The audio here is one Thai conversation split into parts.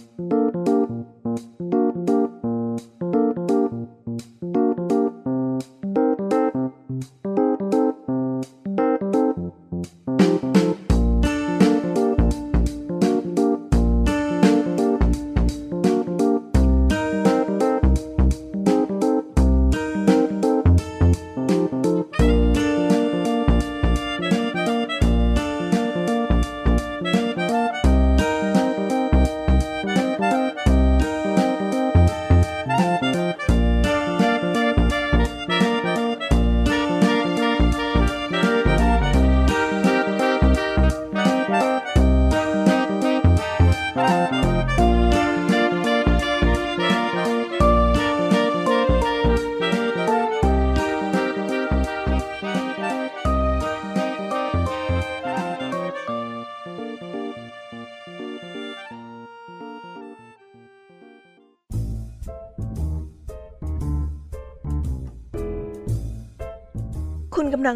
คุณ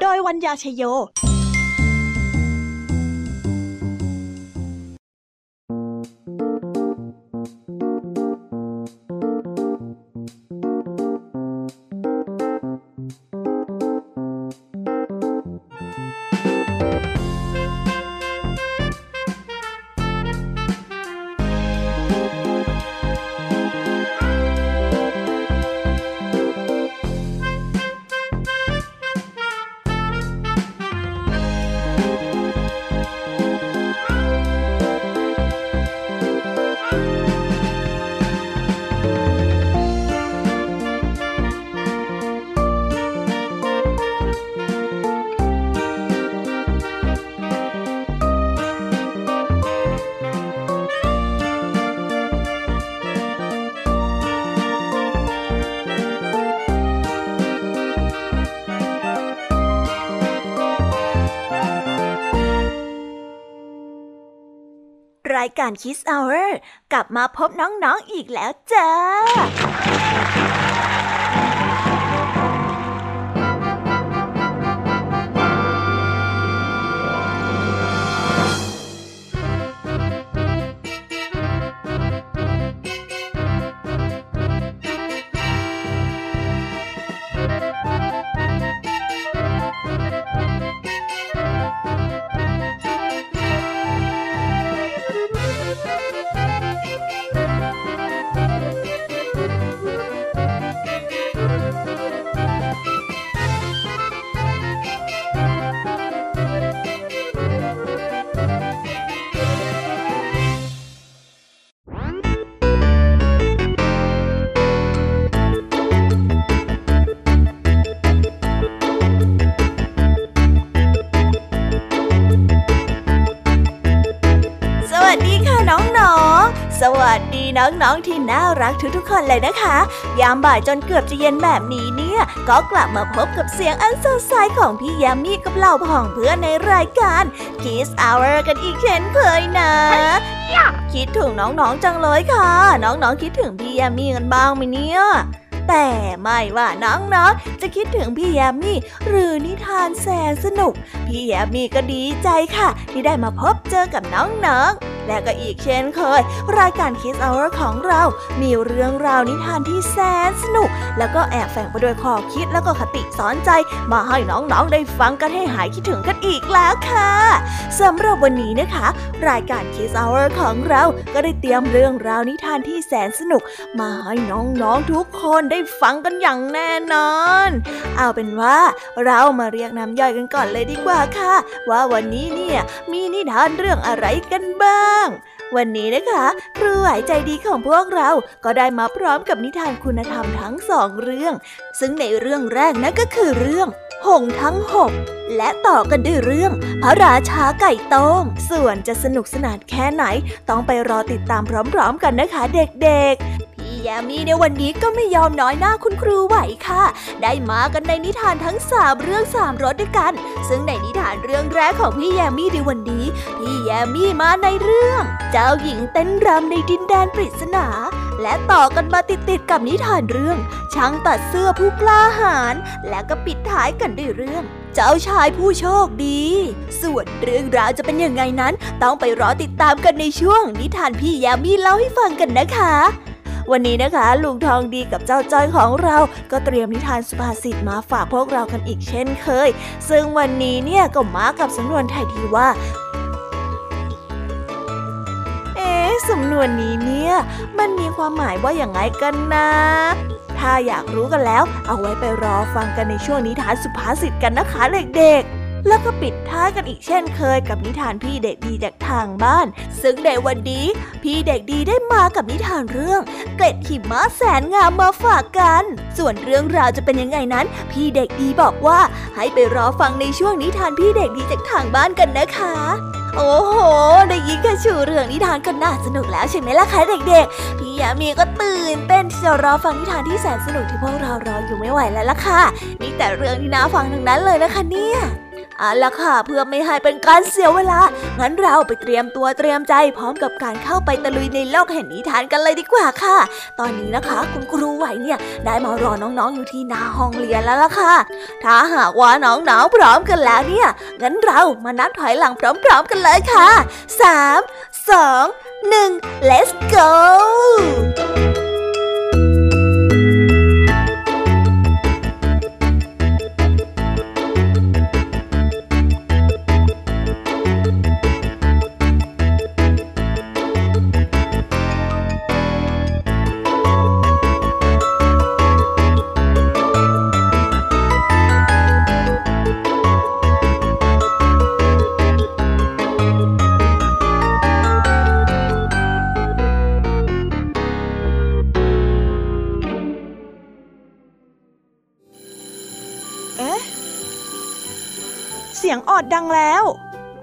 โดยวัญญาชยโย รายการคิสเอาท์กลับมาพบน้องๆออีกแล้วจ้า น้องๆที่น่ารักทุกๆคนเลยนะคะ ยามบ่ายจนเกือบจะเย็นแบบนี้เนี่ย ก็กลับมาพบกับเสียงอันสดใสของพี่ยามีกับเหล่าพ่องเพื่อนในรายการ Kiss Hour กันอีกเช่นเคยนะ คิดถึงน้องๆจังเลยค่ะ น้องๆคิดถึงพี่ยามีกันบ้างไหมเนี่ยแต่ไม่ว่าน้องๆจะคิดถึงพี่แยมมี่หรือนิทานแสนสนุก พี่แยมมี่ก็ดีใจค่ะ ที่ได้มาพบเจอกับน้องๆ และก็อีกเช่นเคย รายการคิสเอาร์ของเรา มีเรื่องราวนิทานที่แสนสนุก แล้วก็แอบแฝงไปด้วยข้อคิดแล้วก็คติสอนใจ มาให้น้องๆได้ฟังกันให้หายคิดถึงกันอีกแล้วค่ะสำหรับวันนี้นะคะ รายการคิสเอาร์ของเราก็ได้เตรียมเรื่องราวนิทานที่แสนสนุก มาให้น้องๆทุกคนได้ฟังกันอย่างแน่นอน เอาเป็นว่าเรามาเรียกน้ำย่อยกันก่อนเลยดีกว่าค่ะ ว่าวันนี้เนี่ยมีนิทานเรื่องอะไรกันบ้างวันนี้นะคะ ครูไหวใจดีของพวกเราก็ได้มาพร้อมกับนิทานคุณธรรมทั้งสองเรื่อง ซึ่งในเรื่องแรกนั่นก็คือเรื่อง หงทั้งหกและต่อกันด้วยเรื่อง พระราชาไก่ต้งส่วนจะสนุกสนานแค่ไหน ต้องไปรอติดตามพร้อม ๆ กันนะคะเด็กๆ พี่ยามีในวันนี้ก็ไม่ยอมน้อยหน้าคุณครูไหวค่ะ ได้มากันในนิทานทั้งสามเรื่องสามรสด้วยกัน ซึ่งในนิทานเรื่องแรกของพี่แยมมี่ในวันนี้ พี่แยมมี่มาในเรื่อง เจ้าหญิงเต้นรำในดินแดนปริศนาและต่อกันมาติดๆกับนิทานเรื่อง ช่างตัดเสื้อผู้กล้าหาญและก็ปิดท้ายกันด้วยเรื่อง เจ้าชายผู้โชคดี ส่วนเรื่องราวจะเป็นยังไงนั้น ต้องไปรอติดตามกันในช่วงนิทานพี่ยามีเล่าให้ฟังกันนะคะ วันนี้นะคะ ลุงทองดีกับเจ้าจ้อยของเราก็เตรียมนิทานสุภาษิตมาฝากพวกเรากันอีกเช่นเคย ซึ่งวันนี้เนี่ยก็มากับสำนวนไทยที่ว่าเอ๊สำนวนนี้เนี่ย มันมีความหมายว่าอย่างไงกันนะ ถ้าอยากรู้กันแล้ว เอาไว้ไปรอฟังกันในช่วงนิทานสุภาษิตกันนะคะเด็กๆ แล้วก็ปิดท้ายกันอีกเช่นเคยกับนิทานพี่เด็กดีจากทางบ้าน ซึ่งในวันนี้พี่เด็กดีได้มากับนิทานเรื่อง เกล็ดหิมะแสนงามมาฝากกัน ส่วนเรื่องราวจะเป็นยังไงนั้น พี่เด็กดีบอกว่าให้ไปรอฟังในช่วงนิทานพี่เด็กดีจากทางบ้านกันนะคะโอ้โห ได้ยินแค่ชื่อเรื่องนิทานก็น่าสนุกแล้วใช่ไหมล่ะคะเด็กๆ พี่ยามีก็ตื่นเต้นที่จะรอฟังนิทานที่แสนสนุกที่พวกเรารออยู่ไม่ไหวแล้วล่ะค่ะมีแต่เรื่องที่น่าฟังทั้งนั้นเลยนะคะเนี่ย เอาละค่ะเพื่อไม่ให้เป็นการเสียเวลา งั้นเราไปเตรียมตัวเตรียมใจพร้อมกับการเข้าไปตะลุยในโลกแห่งนิทานกันเลยดีกว่าค่ะ ตอนนี้นะคะ คุณครูไหวเนี่ยได้มารอน้องๆอยู่ที่หน้าห้องเรียนแล้วล่ะค่ะ ถ้าหากว่าน้องๆพร้อมกันแล้วเนี่ย งั้นเรามานับถอยหลังพร้อมๆกันเลยค่ะ 3 2 1 let's go แล้ว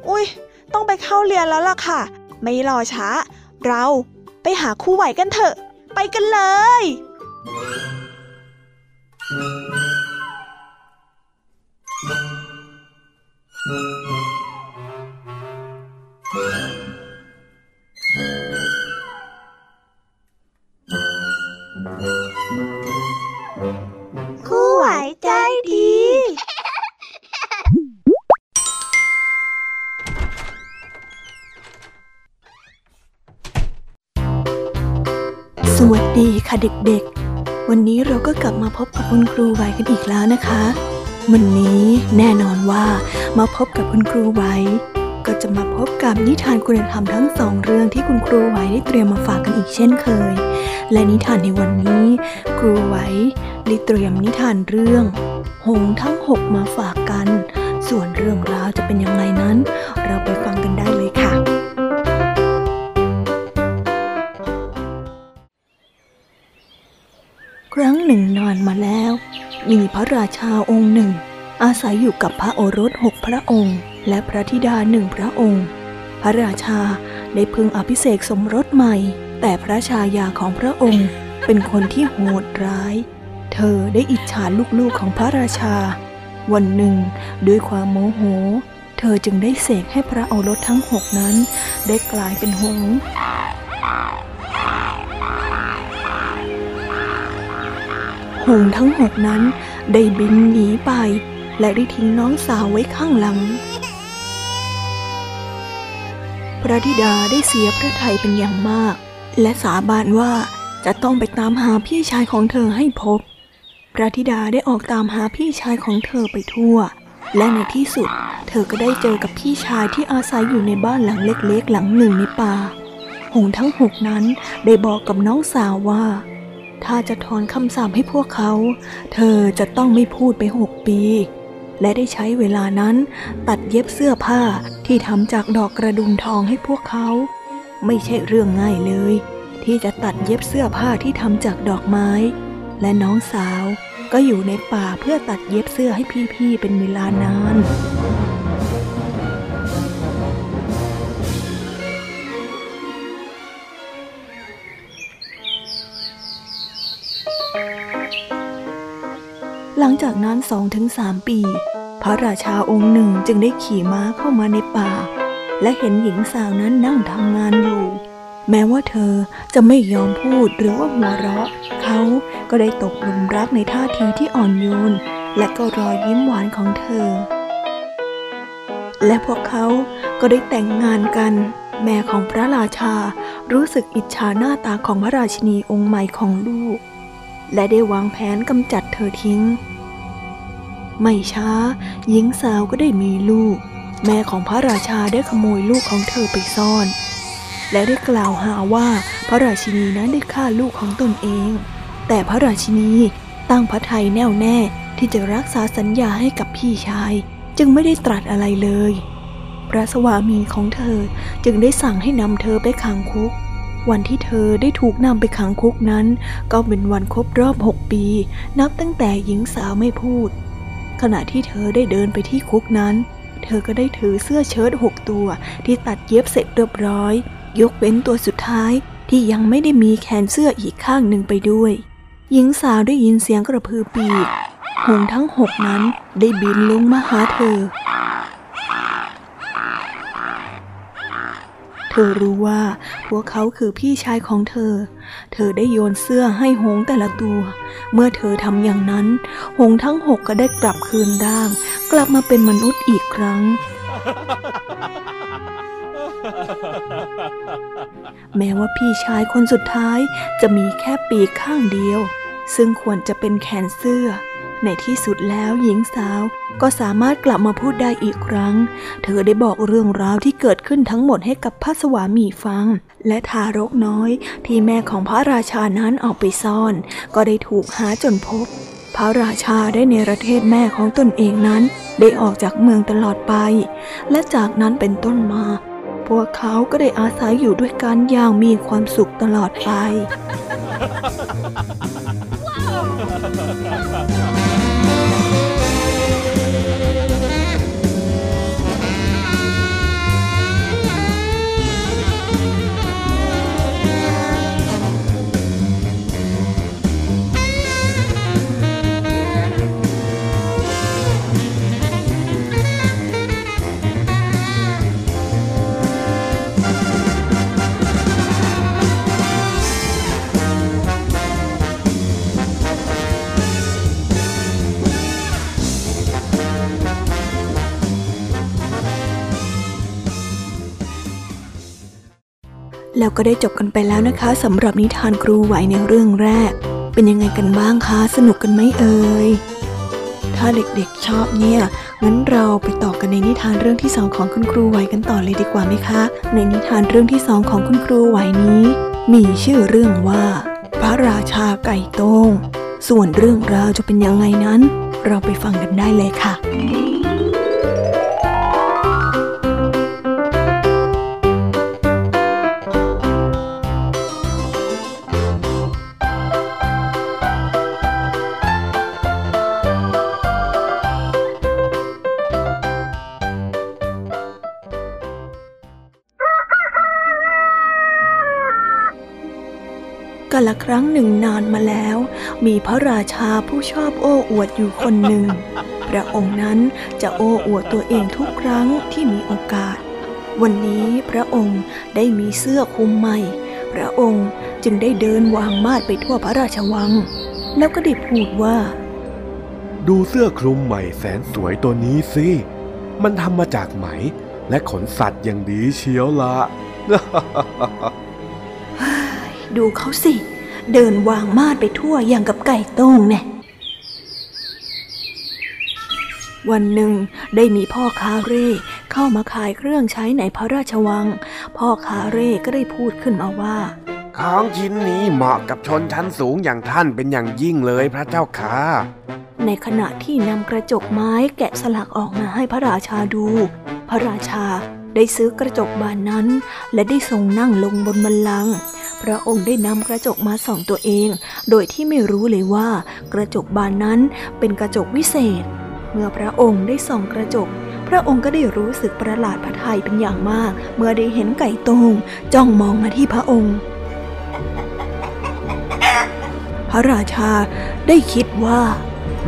อุ้ยต้องไปเข้าเรียนแล้วล่ะค่ะ ไม่รอช้า เราไปหาคู่ไหวกันเถอะ ไปกันเลย เด็กๆ วันนี้เราก็กลับมาพบกับคุณครูไว้กันอีกแล้วนะคะ วันนี้แน่นอนว่ามาพบกับคุณครูไว้ก็จะมาพบกับนิทานคุณธรรมทั้งสองเรื่องที่คุณครูไว้ได้เตรียมมาฝากกันอีกเช่นเคย และนิทานในวันนี้ ครูไว้ได้เตรียมนิทานเรื่อง หงทั้งหกมาฝากกัน ส่วนเรื่องราวจะเป็นยังไงนั้น เราไปฟังกันได้เลยค่ะ หนึ่งนานมาแล้ว มีพระราชาองค์หนึ่ง อาศัยอยู่กับพระโอรสหกพระองค์ และพระธิดาหนึ่งพระองค์ พระราชาได้พึงอภิเษกสมรสใหม่ แต่พระชายาของพระองค์เป็นคนที่โหดร้าย เธอได้อิจฉาลูกๆของพระราชา วันหนึ่ง ด้วยความโมโห เธอจึงได้เสกให้พระโอรสทั้งหกนั้น ได้กลายเป็นหงส์ หงทั้งหกนั้นได้บินหนีไป และได้ทิ้งน้องสาวไว้ข้างหลัง พระธิดาได้เสียพระทัยเป็นอย่างมาก และสาบานว่าจะต้องไปตามหาพี่ชายของเธอให้พบ พระธิดาได้ออกตามหาพี่ชายของเธอไปทั่ว และในที่สุด เธอก็ได้เจอกับพี่ชายที่อาศัยอยู่ในบ้านหลังเล็กๆ หลังหนึ่งในป่า หงทั้งหกนั้นได้บอกกับน้องสาวว่า ถ้าจะถอนคำสาปให้พวกเขา เธอจะต้องไม่พูดไปหกปี และได้ใช้เวลานั้นตัดเย็บเสื้อผ้าที่ทำจากดอกกระดุมทองให้พวกเขา ไม่ใช่เรื่องง่ายเลย ที่จะตัดเย็บเสื้อผ้าที่ทำจากดอกไม้ และน้องสาวก็อยู่ในป่าเพื่อตัดเย็บเสื้อให้พี่ๆเป็นเวลานาน ลังจากนั้นสองถึงสามปี พระราชาองค์หนึ่งจึงได้ขี่ม้าเข้ามาในป่า และเห็นหญิงสาวนั้นนั่งทำงานอยู่ แม้ว่าเธอจะไม่ยอมพูดหรือว่าหัวเราะ เขาก็ได้ตกหลุมรักในท่าทีที่อ่อนโยน และก็รอยยิ้มหวานของเธอ และพวกเขาก็ได้แต่งงานกัน แม่ของพระราชารู้สึกอิจฉาหน้าตาของพระราชินีองค์ใหม่ของลูกและได้วางแผนกำจัดเธอทิ้ง ไม่ช้า หญิงสาวก็ได้มีลูก แม่ของพระราชาได้ขโมยลูกของเธอไปซ่อน และได้กล่าวหาว่าพระราชินีนั้นได้ฆ่าลูกของตนเอง แต่พระราชินีตั้งพระทัยแน่วแน่ที่จะรักษาสัญญาให้กับพี่ชาย จึงไม่ได้ตรัสอะไรเลย พระสวามีของเธอจึงได้สั่งให้นำเธอไปขังคุก วันที่เธอได้ถูกนำไปขังคุกนั้น ก็เป็นวันครบรอบหกปี นับตั้งแต่หญิงสาวไม่พูด ขณะที่เธอได้เดินไปที่คุกนั้น เธอก็ได้ถือเสื้อเชิ้ตหกตัวที่ตัดเย็บเสร็จเรียบร้อย ยกเว้นตัวสุดท้ายที่ยังไม่ได้มีแขนเสื้ออีกข้างหนึ่งไปด้วย หญิงสาวได้ยินเสียงกระพือปีกหงทั้งหกนั้นได้บินลงมาหาเธอ ธอรู้ว่าพวกเขาคือพี่ชายของเธอ เธอได้โยนเสื้อให้หงส์แต่ละตัว เมื่อเธอทำอย่างนั้น หงส์ทั้งหกก็ได้กลับคืนร่าง กลับมาเป็นมนุษย์อีกครั้ง แม้ว่าพี่ชายคนสุดท้ายจะมีแค่ปีกข้างเดียว ซึ่งควรจะเป็นแขนเสื้อ ในที่สุดแล้วหญิงสาว ก็สามารถกลับมาพูดได้อีกครั้ง เธอได้บอกเรื่องราวที่เกิดขึ้นทั้งหมดให้กับพระสวามีฟัง และทารกน้อยที่แม่ของพระราชานั้นเอาไปซ่อน ก็ได้ถูกหาจนพบ พระราชาได้เนรเทศแม่ของตนเองนั้น ได้ออกจากเมืองตลอดไป และจากนั้นเป็นต้นมา พวกเขาก็ได้อาศัยอยู่ด้วยกันอย่างมีความสุขตลอดไป แล้วก็ได้จบกันไปแล้วนะคะสำหรับนิทานครูไหวในเรื่องแรก เป็นยังไงกันบ้างคะ สนุกกันไหมเอ่ยถ้าเด็กๆชอบเนี่ย งั้นเราไปต่อกันในนิทานเรื่องที่สองของคุณครูไหวกันต่อเลยดีกว่าไหมคะ ในนิทานเรื่องที่สองของคุณครูไหวนี้ มีชื่อเรื่องว่า พระราชาไก่โต้งส่วนเรื่องราวจะเป็นยังไงนั้น เราไปฟังกันได้เลยค่ะ ละครั้งหนึ่งนานมาแล้ว มีพระราชาผู้ชอบโอ้อวดอยู่คนหนึ่ง พระองค์นั้นจะโอ้อวดตัวเองทุกครั้งที่มีโอกาส วันนี้พระองค์ได้มีเสื้อคลุมใหม่ พระองค์จึงได้เดินวางมาดไปทั่วพระราชวัง แล้วก็ได้พูดว่า ดูเสื้อคลุมใหม่แสนสวยตัวนี้สิ มันทำมาจากไหม และขนสัตว์อย่างดีเชียวละดูเขาสิ เดินวางมาดไปทั่วอย่างกับไก่โต้งแน่วันหนึ่งได้มีพ่อค้าเร่เข้ามาขายเครื่องใช้ในพระราชวัง พ่อค้าเร่ก็ได้พูดขึ้นมาว่า ของชิ้นนี้เหมาะกับชนชั้นสูงอย่างท่านเป็นอย่างยิ่งเลยพระเจ้าค่ะในขณะที่นำกระจกไม้แกะสลักออกมาให้พระราชาดู พระราชาได้ซื้อกระจกบานนั้น และได้ทรงนั่งลงบนบัลลังก์ พระองค์ได้นำกระจกมาส่องตัวเอง โดยที่ไม่รู้เลยว่า กระจกบานนั้นเป็นกระจกวิเศษ เมื่อพระองค์ได้ส่องกระจก พระองค์ก็ได้รู้สึกประหลาดพระทัยเป็นอย่างมาก เมื่อได้เห็นไก่ตงจ้องมองมาที่พระองค์ พระราชาได้คิดว่า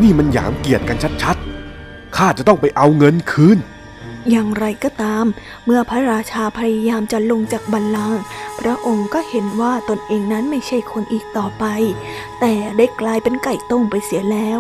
นี่มันหยามเกียรติกันชัดๆข้าจะต้องไปเอาเงินคืน อย่างไรก็ตาม เมื่อพระราชาพยายามจะลงจากบัลลังก์พระองค์ก็เห็นว่าตนเองนั้นไม่ใช่คนอีกต่อไป แต่ได้กลายเป็นไก่ต้มไปเสียแล้ว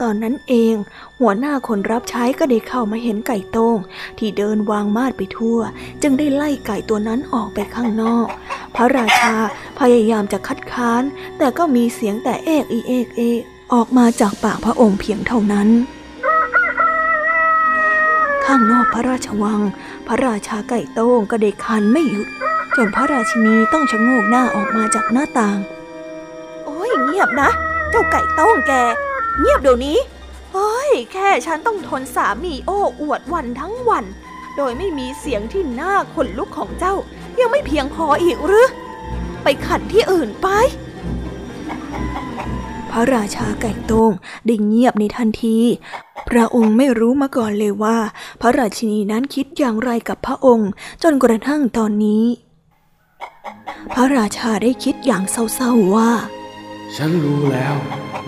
ตอนนั้นเอง หัวหน้าคนรับใช้ก็ได้เข้ามาเห็นไก่ต้ง ที่เดินวางมาดไปทั่ว จึงได้ไล่ไก่ตัวนั้นออกไปข้างนอก พระราชาพยายามจะคัดค้าน แต่ก็มีเสียงแต่เอกอีเอกเอกออกมาจากปากพระองค์เพียงเท่านั้น ข้างนอกพระราชวัง พระราชาไก่โต้งก็ได้คันไม่หยุด จนพระราชินีต้องชะโงกหน้าออกมาจากหน้าต่าง โอ้ยเงียบนะ เจ้าไก่ต้งแก เงียบเดี๋ยวนี้เฮ้ยแค่ฉันต้องทนสามีโอ้อวดวันทั้งวัน โดยไม่มีเสียงที่น่าขนลุกของเจ้า ยังไม่เพียงพออีกหรือ ไปขันที่อื่นไปพระราชาไก่โต้งได้เงียบในทันที พระองค์ไม่รู้มาก่อนเลยว่า พระราชินีนั้นคิดอย่างไรกับพระองค์ จนกระทั่งตอนนี้ พระราชาได้คิดอย่างเศร้าๆว่า ฉันรู้แล้ว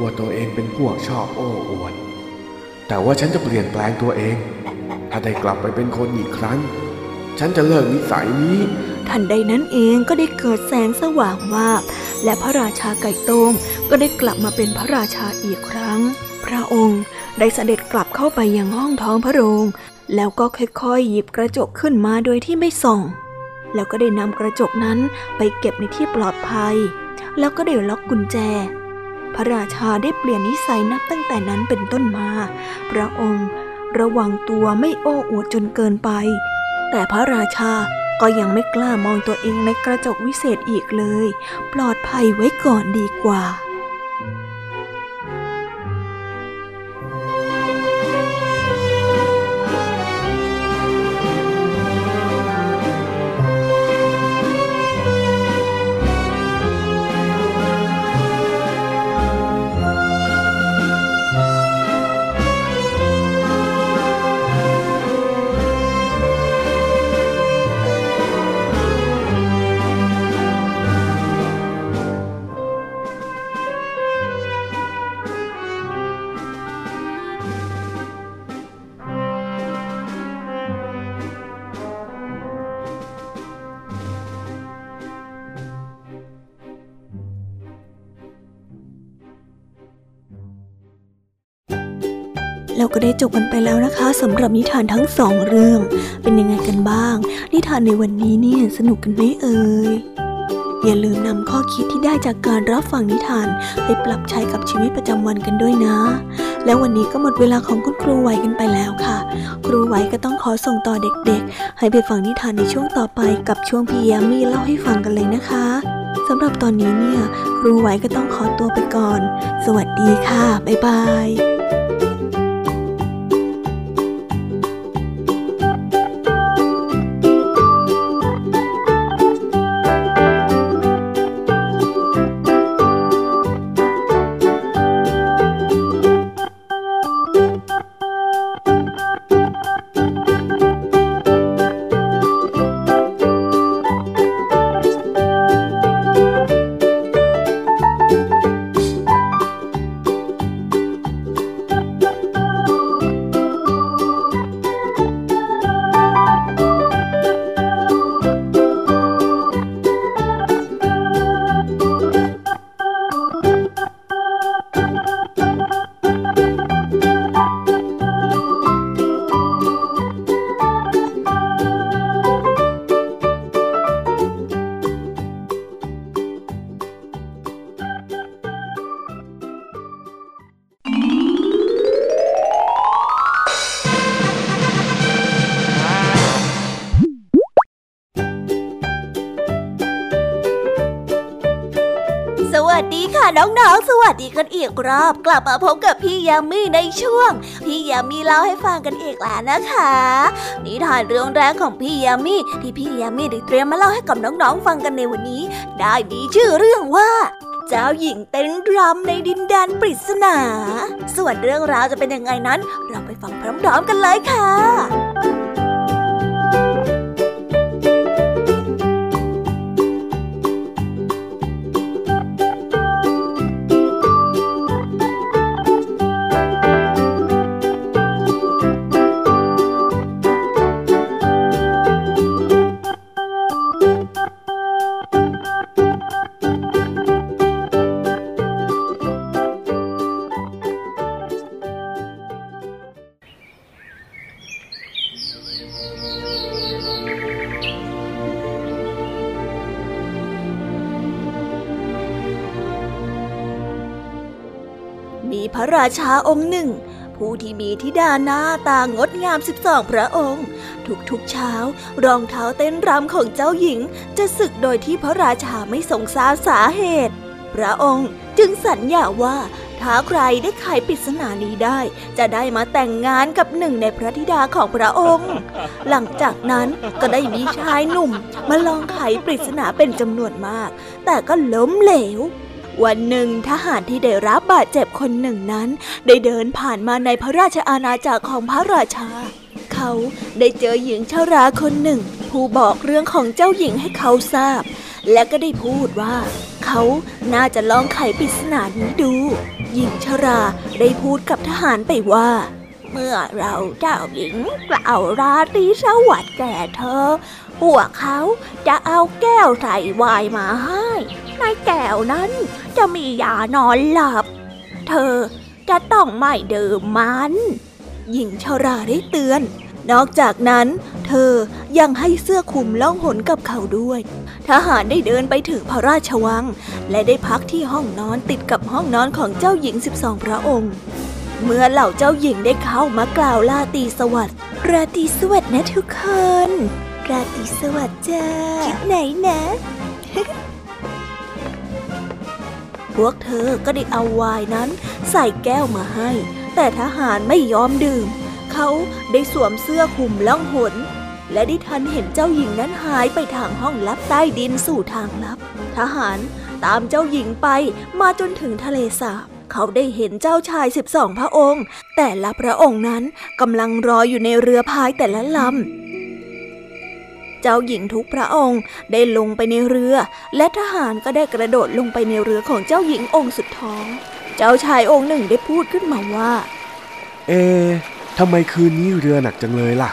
ว่าตัวเองเป็นพวกชอบโอ้อวด แต่ว่าฉันจะเปลี่ยนแปลงตัวเอง ถ้าได้กลับไปเป็นคนอีกครั้ง ฉันจะเลิกนิสัยนี้ทันใดนั้นเองก็ได้เกิดแสงสว่างวาบและพระราชาไก่โต้งก็ได้กลับมาเป็นพระราชาอีกครั้ง พระองค์ได้เสด็จกลับเข้าไปยังห้องท้องพระโรง แล้วก็ค่อยๆ หยิบกระจกขึ้นมาโดยที่ไม่ส่อง แล้วก็ได้นำกระจกนั้นไปเก็บในที่ปลอดภัย แล้วก็ได้ล็อกกุญแจ พระราชาได้เปลี่ยนนิสัยนับตั้งแต่นั้นเป็นต้นมา พระองค์ระวังตัวไม่โอ้อวดจนเกินไป แต่พระราชาก็ยังไม่กล้ามองตัวเองในกระจกวิเศษอีกเลย ปลอดภัยไว้ก่อนดีกว่า ก็ได้จบกันไปแล้วนะคะสำหรับนิทานทั้งสองเรื่อง เป็นยังไงกันบ้าง นิทานในวันนี้เนี่ยสนุกกันไหมเอ่ยอย่าลืมนำข้อคิดที่ได้จากการรับฟังนิทาน ไปปรับใช้กับชีวิตประจำวันกันด้วยนะ แล้ววันนี้ก็หมดเวลาของคุณครูไหวกันไปแล้วค่ะ ครูไหวก็ต้องขอส่งต่อเด็กๆ ให้ไปฟังนิทานในช่วงต่อไปกับช่วงพี่ยามีเล่าให้ฟังกันเลยนะคะสำหรับตอนนี้เนี่ย ครูไหวก็ต้องขอตัวไปก่อน สวัสดีค่ะ บ๊ายบาย อีกรอบกลับมาพบกับพี่ยามีในช่วง พี่ยามีเล่าให้ฟังกันอีกแล้วนะคะ นิทานเรื่องแรกของพี่ยามีที่พี่ยามีได้เตรียมมาเล่าให้กับน้องๆฟังกันในวันนี้ ได้มีชื่อเรื่องว่าเจ้าหญิงเต้นรำในดินแดนปริศนา ส่วนเรื่องราวจะเป็นยังไงนั้น เราไปฟังพร้อมๆกันเลยค่ะ ระราชาองค์หนึ่ง ผู้ที่มีธิดาหน้าตางดงามสิบสองพระองค์ ทุกๆเช้ารองเท้าเต้นรำของเจ้าหญิง จะสึกโดยที่พระราชาไม่ทรงทราบสาเหตุ พระองค์จึงสัญญาว่าถ้าใครได้ไขปริศนานี้ได้ จะได้มาแต่งงานกับหนึ่งในพระธิดาของพระองค์ หลังจากนั้นก็ได้มีชายหนุ่ม มาลองไขปริศนาเป็นจำนวนมาก แต่ก็ล้มเหลว วันหนึ่งทหารที่ได้รับบาดเจ็บคนหนึ่งนั้น ได้เดินผ่านมาในพระราชอาณาจักรของพระราชา เขาได้เจอหญิงชราคนหนึ่ง ผู้บอกเรื่องของเจ้าหญิงให้เขาทราบ และก็ได้พูดว่า เขาน่าจะลองไขปริศนานี้ดู หญิงชราได้พูดกับทหารไปว่าเมื่อเราเจ้าหญิงกล่าวราตรีสวัสดิ์แก่เธอ พวกเขาจะเอาแก้วใส่ไวน์มาให้ ในแก้วนั้นจะมียานอนหลับ เธอจะต้องไม่ดื่มมัน หญิงชราได้เตือน นอกจากนั้น เธอยังให้เสื้อคลุมล่องหนกับเขาด้วย ทหารได้เดินไปถึงพระราชวัง และได้พักที่ห้องนอนติดกับห้องนอนของเจ้าหญิง 12 พระองค์ เมื่อเหล่าเจ้าหญิงได้เข้ามากล่าวลาตีสวัสดิ์ราตรีสวัสดิ์นะทุกคน ราตรีสวัสดิ์จ้าคิดไหนนะ พวกเธอก็ได้เอาไวน์นั้น ใส่แก้วมาให้ แต่ทหารไม่ยอมดื่ม เขาได้สวมเสื้อคลุมล่องหน และได้ทันเห็นเจ้าหญิงนั้นหายไปทางห้องลับใต้ดินสู่ทางลับ ทหารตามเจ้าหญิงไปมาจนถึงทะเลสาบเขาได้เห็นเจ้าชายสิบสองพระองค์ แต่ละพระองค์นั้นกำลังรออยู่ในเรือพายแต่ละลำ เจ้าหญิงทุกพระองค์ได้ลงไปในเรือ และทหารก็ได้กระโดดลงไปในเรือของเจ้าหญิงองค์สุดท้อง เจ้าชายองค์หนึ่งได้พูดขึ้นมาว่า เอะทำไมคืนนี้เรือหนักจังเลยล่ะ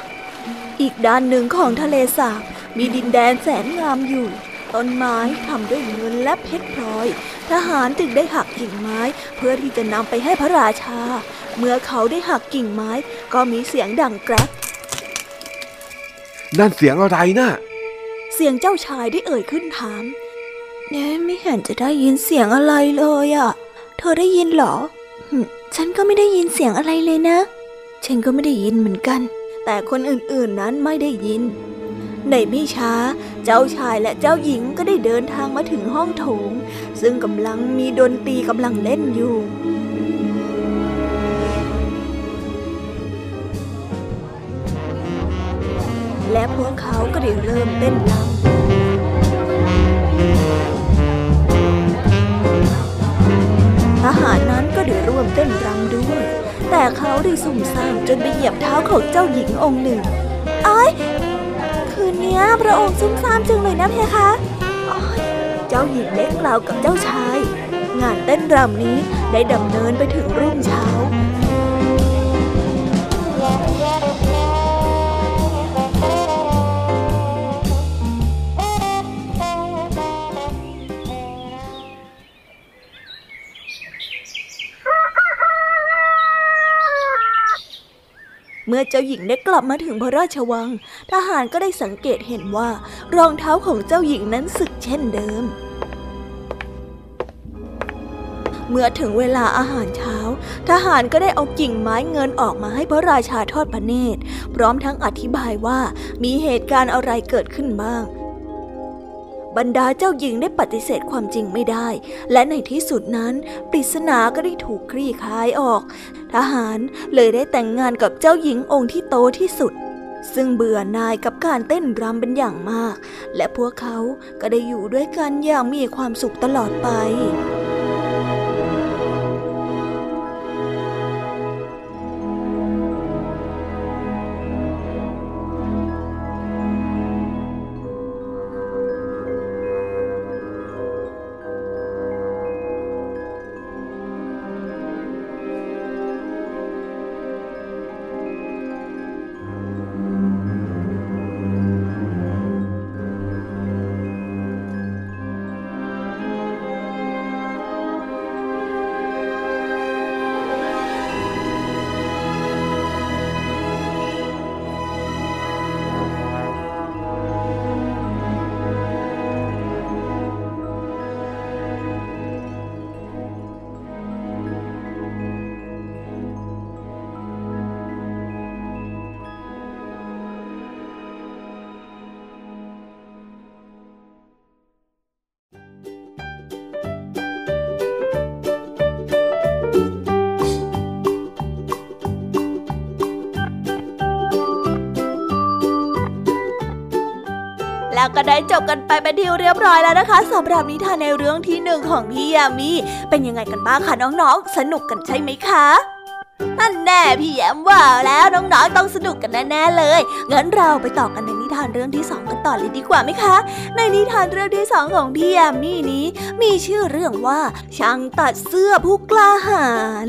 อีกด้านหนึ่งของทะเลสาบมีดินแดนแสนงามอยู่ต้นไม้ทำด้วยเงินและเพชรพลอย ทหารจึงได้หักกิ่งไม้เพื่อที่จะนำไปให้พระราชา เมื่อเขาได้หักกิ่งไม้ก็มีเสียงดังแกรก นั่นเสียงอะไรน่ะ เสียงเจ้าชายได้เอ่ยขึ้นถามเน่ไม่เห็นจะได้ยินเสียงอะไรเลยอะ่ะ เธอได้ยินเหรอ ฉันก็ไม่ได้ยินเสียงอะไรเลยนะ ฉันก็ไม่ได้ยินเหมือนกัน แต่คนอื่นๆนั้นไม่ได้ยิน ในไม่ช้า เจ้าชายและเจ้าหญิงก็ได้เดินทางมาถึงห้องโถง ซึ่งกำลังมีดนตรีกำลังเล่นอยู่ และพวกเขาก็ได้เริ่มเต้นรำทหารนั้นก็ได้ร่วมเต้นรำด้วย แต่เขาได้สุ่มซ่ามจนไปเหยียบเท้าของเจ้าหญิงองค์หนึ่งอ้ายคืนนี้พระองค์ซุ่มซ่ามจังเลยนะเพคะเจ้าหญิงได้กล่าวกับเจ้าชาย งานเต้นรำนี้ได้ดำเนินไปถึงรุ่งเช้า เมื่อเจ้าหญิงได้กลับมาถึงพระราชวัง ทหารก็ได้สังเกตเห็นว่ารองเท้าของเจ้าหญิงนั้นสึกเช่นเดิม เมื่อถึงเวลาอาหารเช้า ทหารก็ได้เอากิ่งไม้เงินออกมาให้พระราชาทอดพระเนตร พร้อมทั้งอธิบายว่ามีเหตุการณ์อะไรเกิดขึ้นบ้าง บรรดาเจ้าหญิงได้ปฏิเสธความจริงไม่ได้ และในที่สุดนั้น ปริศนาก็ได้ถูกคลี่คลายออก ทหารเลยได้แต่งงานกับเจ้าหญิงองค์ที่โตที่สุด ซึ่งเบื่อนายกับการเต้นรำเป็นอย่างมาก และพวกเขาก็ได้อยู่ด้วยกันอย่างมีความสุขตลอดไป ได้จบกันไปเป็นที่เรียบร้อยแล้วนะคะสำหรับนิทานในเรื่องที่หนึ่งของพี่ยามีเป็นยังไงกันบ้างคะน้องๆ สนุกกันใช่ไหมคะนั่นแน่พี่แย้มว่าแล้วน้องๆต้องสนุกกันแน่ๆเลยงั้นเราไปต่อกันในนิทานเรื่องที่สองกันต่อเลยดีกว่าไหมคะ ในนิทานเรื่องที่สองของพี่ยามีนี้ มีชื่อเรื่องว่าช่างตัดเสื้อผู้กล้าหาญ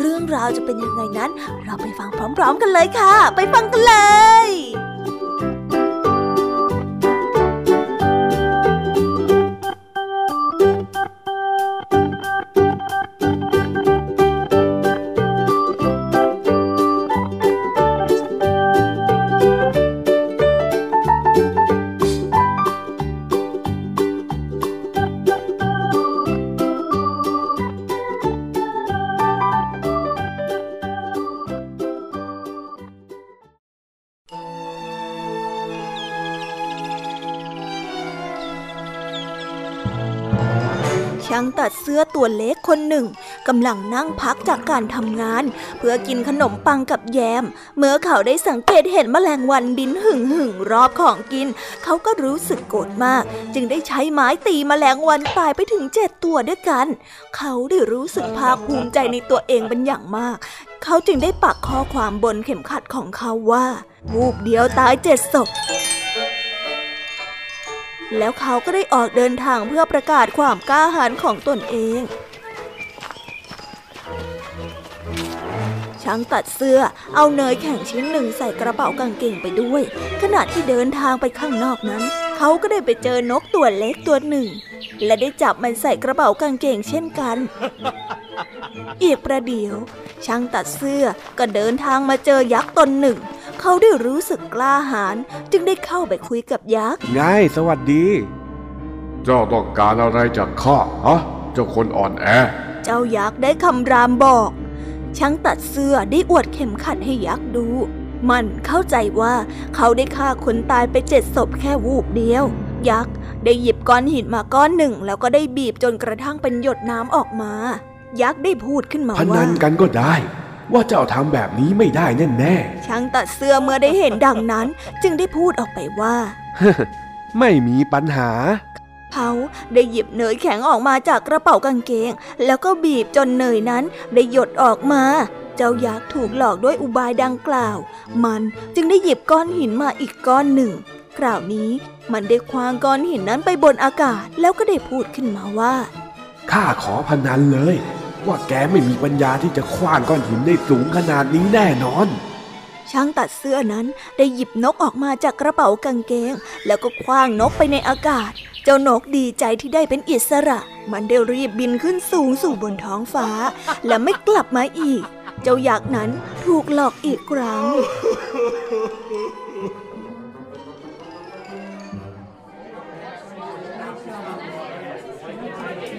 เรื่องราวจะเป็นยังไงนั้น เราไปฟังพร้อม ๆ กันเลยค่ะ ไปฟังกันเลย อตัวเล็กคนหนึ่งกำลังนั่งพักจากการทำงาน เพื่อกินขนมปังกับแยม เมื่อเขาได้สังเกตเห็นแมลงวันบินหึ่งหึ่งรอบของกิน เขาก็รู้สึกโกรธมาก จึงได้ใช้ไม้ตีแมลงวันตายไปถึงเจ็ดตัวด้วยกัน เขาได้รู้สึกภาคภูมิใจในตัวเองเป็นอย่างมาก เขาจึงได้ปักข้อความบนเข็มขัดของเขาว่าวูบเดียวตายเจ็ดศพ แล้วเขาก็ได้ออกเดินทางเพื่อประกาศความกล้าหาญของตนเอง ช่างตัดเสื้อเอาเนยแข็งชิ้นหนึ่งใส่กระเป๋ากางเกงไปด้วย ขณะที่เดินทางไปข้างนอกนั้น เขาก็ได้ไปเจอนกตัวเล็กตัวหนึ่ง และได้จับมันใส่กระเป๋ากางเกงเช่นกัน อีกประเดี๋ยว ช่างตัดเสื้อก็เดินทางมาเจอยักษ์ตนหนึ่ง เขาได้รู้สึกกล้าหาญจึงได้เข้าไปคุยกับยักษ์ไงสวัสดี เจ้าต้องการอะไรจากข้าฮะเจ้าคนอ่อนแอ เจ้ายักษ์ได้คำรามบอก ช่างตัดเสื้อได้อวดเข็มขัดให้ยักษ์ดู มันเข้าใจว่าเขาได้ฆ่าคนตายไปเจ็ดศพแค่วูบเดียว ยักษ์ได้หยิบก้อนหินมาก้อนหนึ่ง แล้วก็ได้บีบจนกระทั่งเป็นหยดน้ำออกมา ยักษ์ได้พูดขึ้นมาพนัว่านกันก็ได้ว่าเจ้าทำแบบนี้ไม่ได้แน่แน่ช่างตัดเสื้อเมื่อได้เห็นดังนั้น จึงได้พูดออกไปว่าๆไม่มีปัญหา เขาได้หยิบเนยแข็งออกมาจากกระเป๋ากางเกง แล้วก็บีบจนเนยนั้นได้หยดออกมา เจ้ายักษ์ถูกหลอกด้วยอุบายดังกล่าว มันจึงได้หยิบก้อนหินมาอีกก้อนหนึ่ง คราวนี้มันได้คว้างก้อนหินนั้นไปบนอากาศแล้วก็ได้พูดขึ้นมาว่า ข้าขอพนันเลย ว่าแกไม่มีปัญญาที่จะคว้างก้อนหินได้สูงขนาดนี้แน่นอนช่างตัดเสื้อนั้นได้หยิบนกออกมาจากกระเป๋ากางเกง แล้วก็คว้างนกไปในอากาศ เจ้านกดีใจที่ได้เป็นอิสระ มันได้รีบบินขึ้นสูงสู่บนท้องฟ้า และไม่กลับมาอีก เจ้ายักษ์นั้นถูกหลอกอีกครั้ง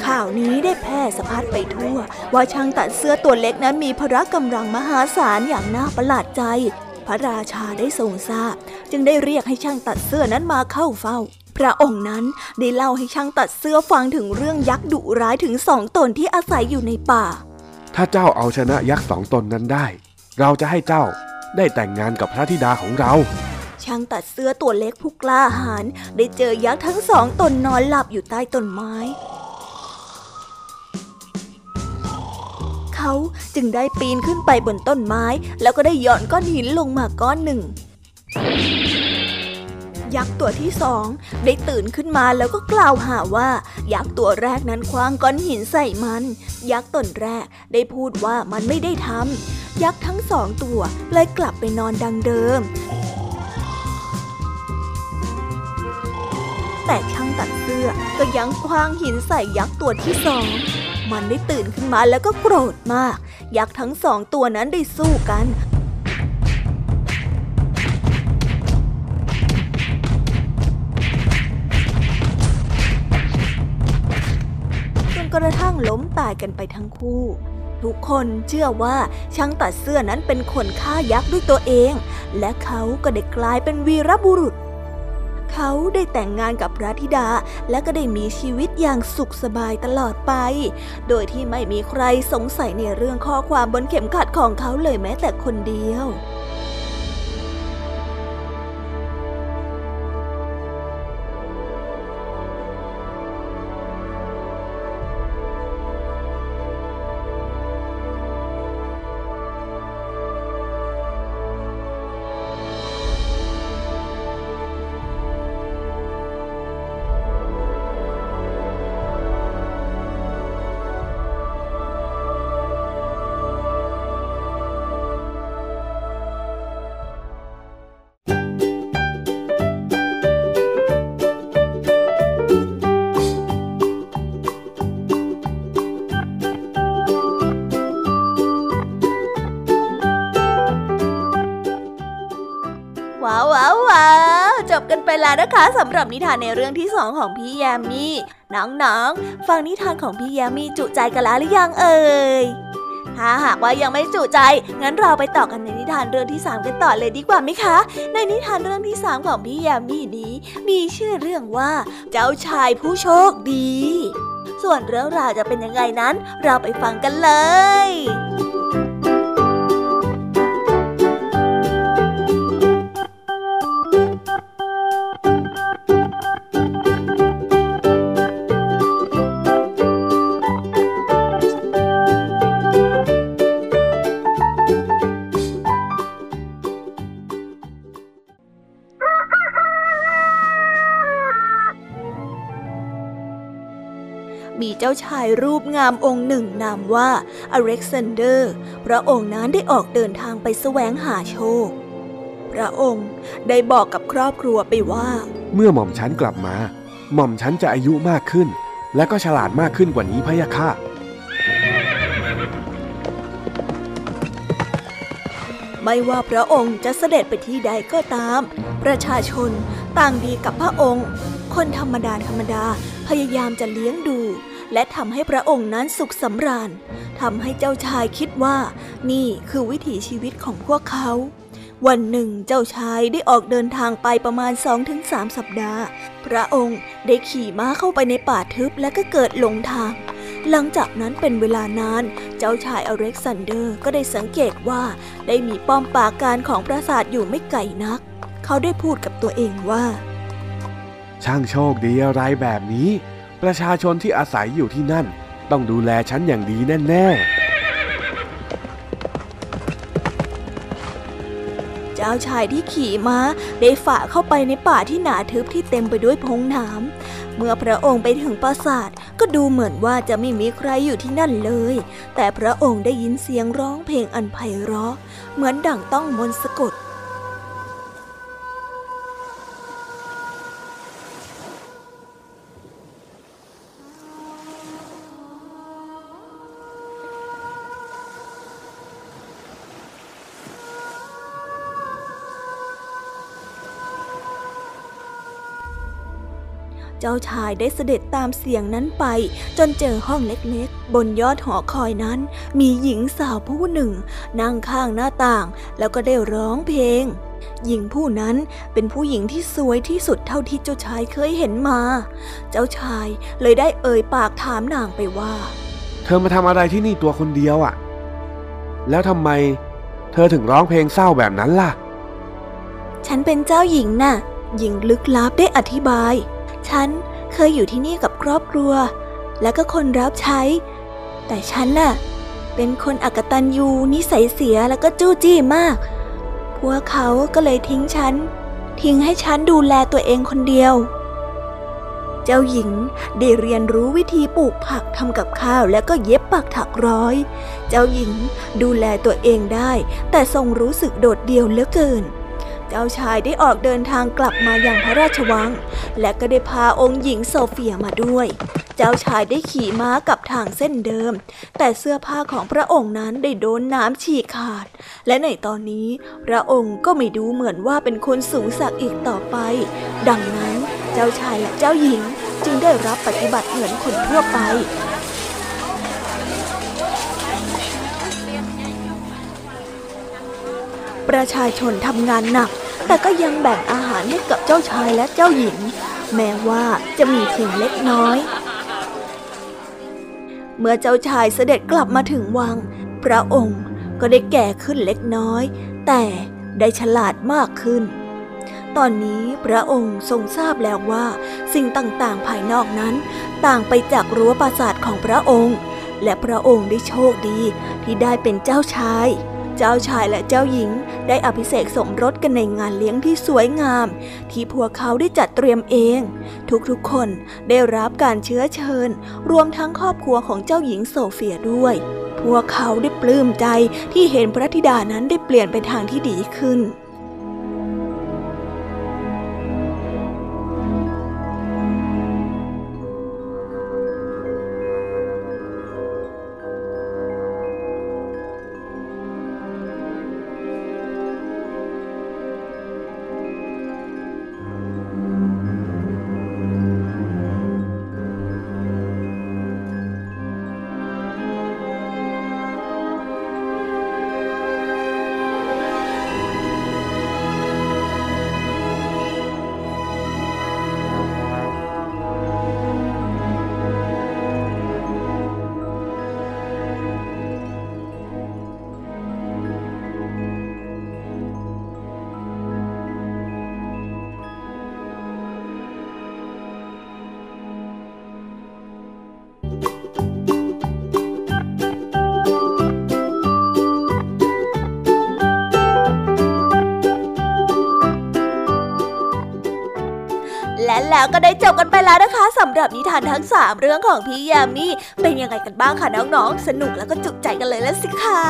ข่าวนี้ได้แพร่สะพัดไปทั่ว ว่าช่างตัดเสื้อตัวเล็กนั้นมีพละกำลังมหาศาลอย่างน่าประหลาดใจ พระราชาได้ทรงทราบ จึงได้เรียกให้ช่างตัดเสื้อนั้นมาเข้าเฝ้า พระองค์นั้นได้เล่าให้ช่างตัดเสื้อฟังถึงเรื่องยักษ์ดุร้ายถึงสองตนที่อาศัยอยู่ในป่า ถ้าเจ้าเอาชนะยักษ์สองตนนั้นได้ เราจะให้เจ้าได้แต่งงานกับพระธิดาของเรา ช่างตัดเสื้อตัวเล็กผู้กล้าหาญได้เจอยักษ์ทั้งสองตนนอนหลับอยู่ใต้ต้นไม้ เขาจึงได้ปีนขึ้นไปบนต้นไม้ แล้วก็ได้หย่อนก้อนหินลงมาก้อนหนึ่ง ยักษ์ตัวที่สองได้ตื่นขึ้นมาแล้วก็กล่าวหาว่า ยักษ์ตัวแรกนั้นคว้างก้อนหินใส่มัน ยักษ์ตนแรกได้พูดว่ามันไม่ได้ทำยักษ์ทั้งสองตัวเลยกลับไปนอนดังเดิม แต่ช่างตัดเสื้อก็ยังคว้างหินใส่ยักษ์ตัวที่สองมันได้ตื่นขึ้นมาแล้วก็โกรธมาก ยักษ์ทั้งสองตัวนั้นได้สู้กัน กระทั่งล้มตายกันไปทั้งคู่ ทุกคนเชื่อว่าช่างตัดเสื้อนั้นเป็นคนฆ่ายักษ์ด้วยตัวเอง และเขาก็ได้กลายเป็นวีรบุรุษ เขาได้แต่งงานกับพระธิดาและก็ได้มีชีวิตอย่างสุขสบายตลอดไป โดยที่ไม่มีใครสงสัยในเรื่องข้อความบนเข็มขัดของเขาเลยแม้แต่คนเดียว แล้วนะคะสำหรับนิทานในเรื่องที่สองของพี่แยมมี่น้องๆ ฟังนิทานของพี่แยมมี่จุใจกันแล้วหรือยังเอ่ยถ้าหากว่ายังไม่จุใจ งั้นเราไปต่อกันในนิทานเรื่องที่สามกันต่อเลยดีกว่าไหมคะ ในนิทานเรื่องที่สามของพี่แยมมี่นี้ มีชื่อเรื่องว่า เจ้าชายผู้โชคดี ส่วนเรื่องราวจะเป็นยังไงนั้น เราไปฟังกันเลย มีเจ้าชายรูปงามองค์หนึ่งนามว่าอเล็กซานเดอร์ พระองค์นั้นได้ออกเดินทางไปแสวงหาโชค พระองค์ได้บอกกับครอบครัวไปว่า เมื่อหม่อมฉันกลับมา หม่อมฉันจะอายุมากขึ้น และก็ฉลาดมากขึ้นกว่านี้พะยะค่ะไม่ว่าพระองค์จะเสด็จไปที่ใดก็ตาม ประชาชนต่างดีกับพระองค์ คนธรรมดาธรรมดาพยายามจะเลี้ยงดู และทำให้พระองค์นั้นสุขสำราญทำให้เจ้าชายคิดว่า นี่คือวิถีชีวิตของพวกเขา วันหนึ่งเจ้าชายได้ออกเดินทางไปประมาณ 2-3 สัปดาห์ พระองค์ได้ขี่ม้าเข้าไปในป่าทึบและก็เกิดหลงทางหลังจากนั้นเป็นเวลานาน เจ้าชายอเล็กซานเดอร์ก็ได้สังเกตว่าได้มีป้อมปราการของปราสาทอยู่ไม่ไกลนัก เขาได้พูดกับตัวเองว่า ช่างโชคดีอะไรแบบนี้ ประชาชนที่อาศัยอยู่ที่นั่น ต้องดูแลฉันอย่างดีแน่เจ้าชายที่ขี่ม้าได้ฝ่าเข้าไปในป่าที่หนาทึบที่เต็มไปด้วยพงนามเมื่อพระองค์ไปถึงปราสาทก็ดูเหมือนว่าจะไม่มีใครอยู่ที่นั่นเลย แต่พระองค์ได้ยินเสียงร้องเพลงอันไพเราะ เหมือนดั่งต้องมนต์สะกด เจ้าชายได้เสด็จตามเสียงนั้นไป จนเจอห้องเล็กๆ บนยอดหอคอยนั้น มีหญิงสาวผู้หนึ่ง นั่งข้างหน้าต่าง แล้วก็ได้ร้องเพลง หญิงผู้นั้นเป็นผู้หญิงที่สวยที่สุดเท่าที่เจ้าชายเคยเห็นมา เจ้าชายเลยได้เอ่ยปากถามนางไปว่า เธอมาทำอะไรที่นี่ตัวคนเดียวอะ่ะ แล้วทำไม เธอถึงร้องเพลงเศร้าแบบนั้นล่ะ ฉันเป็นเจ้าหญิงน่ะหญิงลึกลับได้อธิบาย ฉันเคยอยู่ที่นี่กับครอบครัว แล้วก็คนรับใช้ แต่ฉันน่ะ เป็นคนอักตันยูนิสัยเสียแล้วก็จู้จี้มาก พวกเขาก็เลยทิ้งฉัน ทิ้งให้ฉันดูแลตัวเองคนเดียว เจ้าหญิงได้เรียนรู้วิธีปลูกผักทำกับข้าวแล้วก็เย็บปักถักร้อย เจ้าหญิงดูแลตัวเองได้ แต่ทรงรู้สึกโดดเดี่ยวเหลือเกินเจ้าชายได้ออกเดินทางกลับมาอย่างพระราชวัง และก็ได้พาองค์หญิงโซเฟียมาด้วย เจ้าชายได้ขี่ม้ากับทางเส้นเดิม แต่เสื้อผ้าของพระองค์นั้นได้โดนน้ำฉีกขาด และในตอนนี้ พระองค์ก็ไม่ดูเหมือนว่าเป็นคนสูงสักอีกต่อไป ดังนั้น เจ้าชายและเจ้าหญิงจึงได้รับปฏิบัติเหมือนคนทั่วไป ประชาชนทำงานหนัก แต่ก็ยังแบ่งอาหารให้กับเจ้าชายและเจ้าหญิง แม้ว่าจะมีเพียงเล็กน้อย เมื่อเจ้าชายเสด็จกลับมาถึงวัง พระองค์ก็ได้แก่ขึ้นเล็กน้อย แต่ได้ฉลาดมากขึ้น ตอนนี้พระองค์ทรงทราบแล้วว่า สิ่งต่างๆภายนอกนั้น ต่างไปจากรั้วปราสาทของพระองค์ และพระองค์ได้โชคดีที่ได้เป็นเจ้าชาย เจ้าชายและเจ้าหญิงได้อภิเษกสมรสกันในงานเลี้ยงที่สวยงาม ที่พวกเขาได้จัดเตรียมเอง ทุกๆคนได้รับการเชื้อเชิญ รวมทั้งครอบครัวของเจ้าหญิงโซเฟียด้วย พวกเขาได้ปลื้มใจที่เห็นพระธิดานั้นได้เปลี่ยนไปทางที่ดีขึ้น แล้วก็ได้จบกันไปแล้วนะคะสำหรับนิทานทั้ง 3 เรื่องของพี่ยามีเป็นยังไงกันบ้างคะน้องๆ สนุกแล้วก็จุใจกันเลยแล้วสิคะ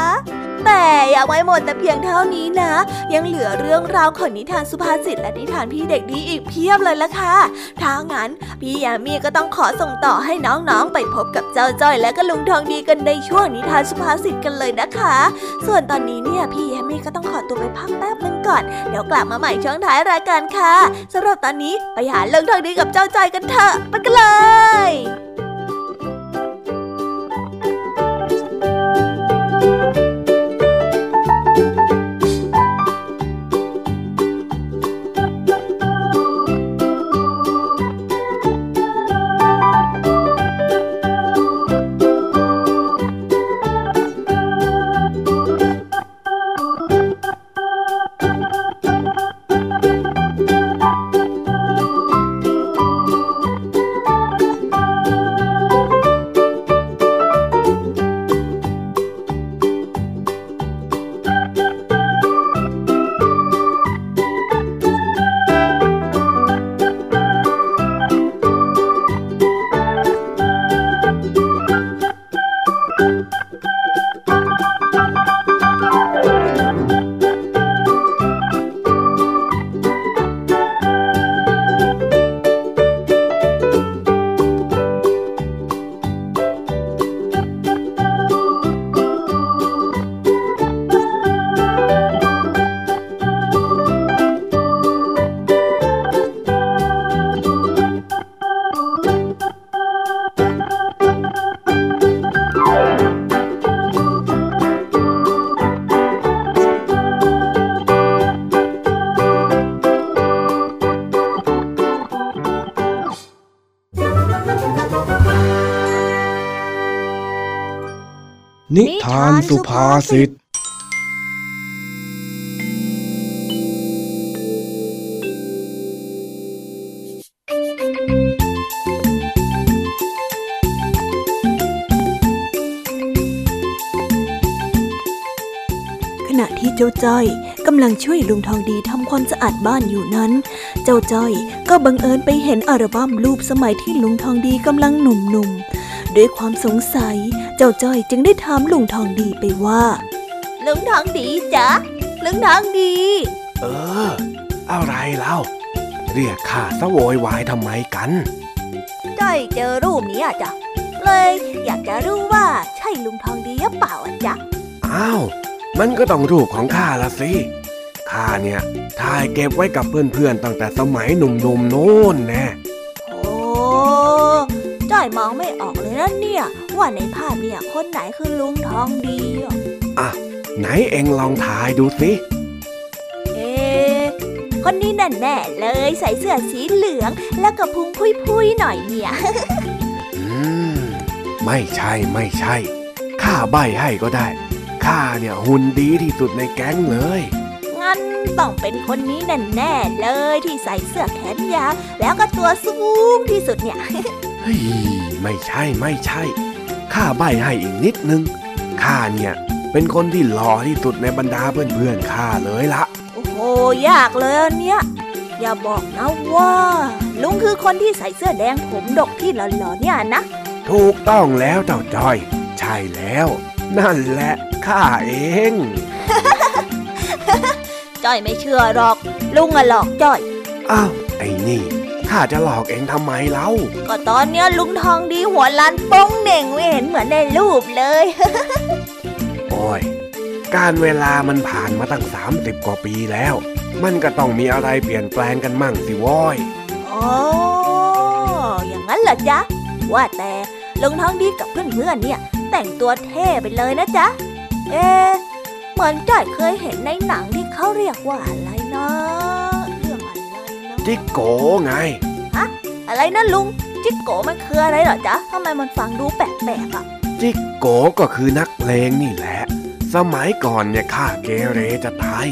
แต่ยังไม่หมดแต่เพียงเท่านี้นะ ยังเหลือเรื่องราวของนิทานสุภาษิตและนิทานพี่เด็กดีอีกเพียบเลยละค่ะถ้างั้นพี่ยามีก็ต้องขอส่งต่อให้น้องๆ ไปพบกับเจ้าจ้อยและก็ลุงทองดีกันในช่วงนิทานสุภาษิตกันเลยนะคะ ส่วนตอนนี้เนี่ยพี่ยามีก็ต้องขอตัวไปพักแป๊บนึง ก่อน เดี๋ยวกลับมาใหม่ช่วงท้ายรายการค่ะสำหรับตอนนี้ไปหาเรื่องทางดีกับเจ้าจอยกันเถอะไปกันเลย สุภาษิตขณะที่เจ้าจ้อยกำลังช่วยลุงทองดีทำความสะอาดบ้านอยู่นั้น เจ้าจ้อยก็บังเอิญไปเห็นอัลบั้มรูปสมัยที่ลุงทองดีกำลังหนุ่มๆ ด้วยความสงสัย เจ้าจ้อยจึงได้ถามลุงทองดีไปว่า ลุงทองดีจ๊ะ ลุงทองดี เออ อะไรเล่า เรียกข้าซะโวยวายทำไมกันจ้อยเจอรูปนี้อะจ๊ะ เลยอยากจะรู้ว่าใช่ลุงทองดีหรือเปล่าอะจ๊ะ อ้าว มันก็ต้องรูปของข้าละสิข้าเนี่ยถ่ายเก็บไว้กับเพื่อนๆตั้งแต่สมัยหนุ่มๆโน้นแน่โอ้ จ้อยมองไม่ออกเลยนะเนี่ย ว่าในภาพเนี่ยคนไหนคือลุงทองดีอะอะไหนเอ็งลองถ่ายดูสิเอ๊ะคนนี้แน่ๆเลยใส่เสื้อสีเหลืองแล้วก็พุงพุยๆหน่อยเนี่ยอืมไม่ใช่ไม่ใช่ข้าใบให้ก็ได้ข้าเนี่ยหุ่นดีที่สุดในแก๊งเลยงั้นต้องเป็นคนนี้แน่ๆเลยที่ใส่เสื้อแขนยาวแล้วก็ตัวสูงที่สุดเนี่ย เฮ้ยไม่ใช่ไม่ใช่ ข้าใบให้อีกนิดนึง ข้าเนี่ยเป็นคนที่หล่อที่สุดในบรรดาเพื่อนๆข้าเลยละโอ้โหยากเลยอันเนี้ยอย่าบอกนะว่า ลุงคือคนที่ใส่เสื้อแดงผมดกที่หล่อๆเนี่ยนะ ถูกต้องแล้วเจ้าจ้อย ใช่แล้ว นั่นแหละข้าเองจ้อยไม่เชื่อหรอก ลุงอะหลอกจ้อย อ้าวไอ้นี่ ข้าจะหลอกเองทำไมเล่า ก็ตอนเนี้ยลุงทองดีหัวล้านโป้งเหน่งไม่เห็นเหมือนในรูปเลย โอ้ย การเวลามันผ่านมาตั้ง 30 กว่าปีแล้ว มันก็ต้องมีอะไรเปลี่ยนแปลงกันมั่งสิว้อยอ๋ออย่างนั้นเหรอจ๊ะ ว่าแต่ลุงทองดีกับเพื่อนๆเนี่ย แต่งตัวเท่ไปเลยนะจ๊ะ เอ๊ะเหมือนจ้อยเคยเห็นในหนังที่เขาเรียกว่าอะไรนะ จิกโกไงอะไรนะลุง จิกโกมันคืออะไรเหรอจ๊ะทำไมมันฟังดูแปลกๆอะ จิกโกก็คือนักเพลงนี่แหละ สมัยก่อนเนี่ยข้าเกเรจะตาย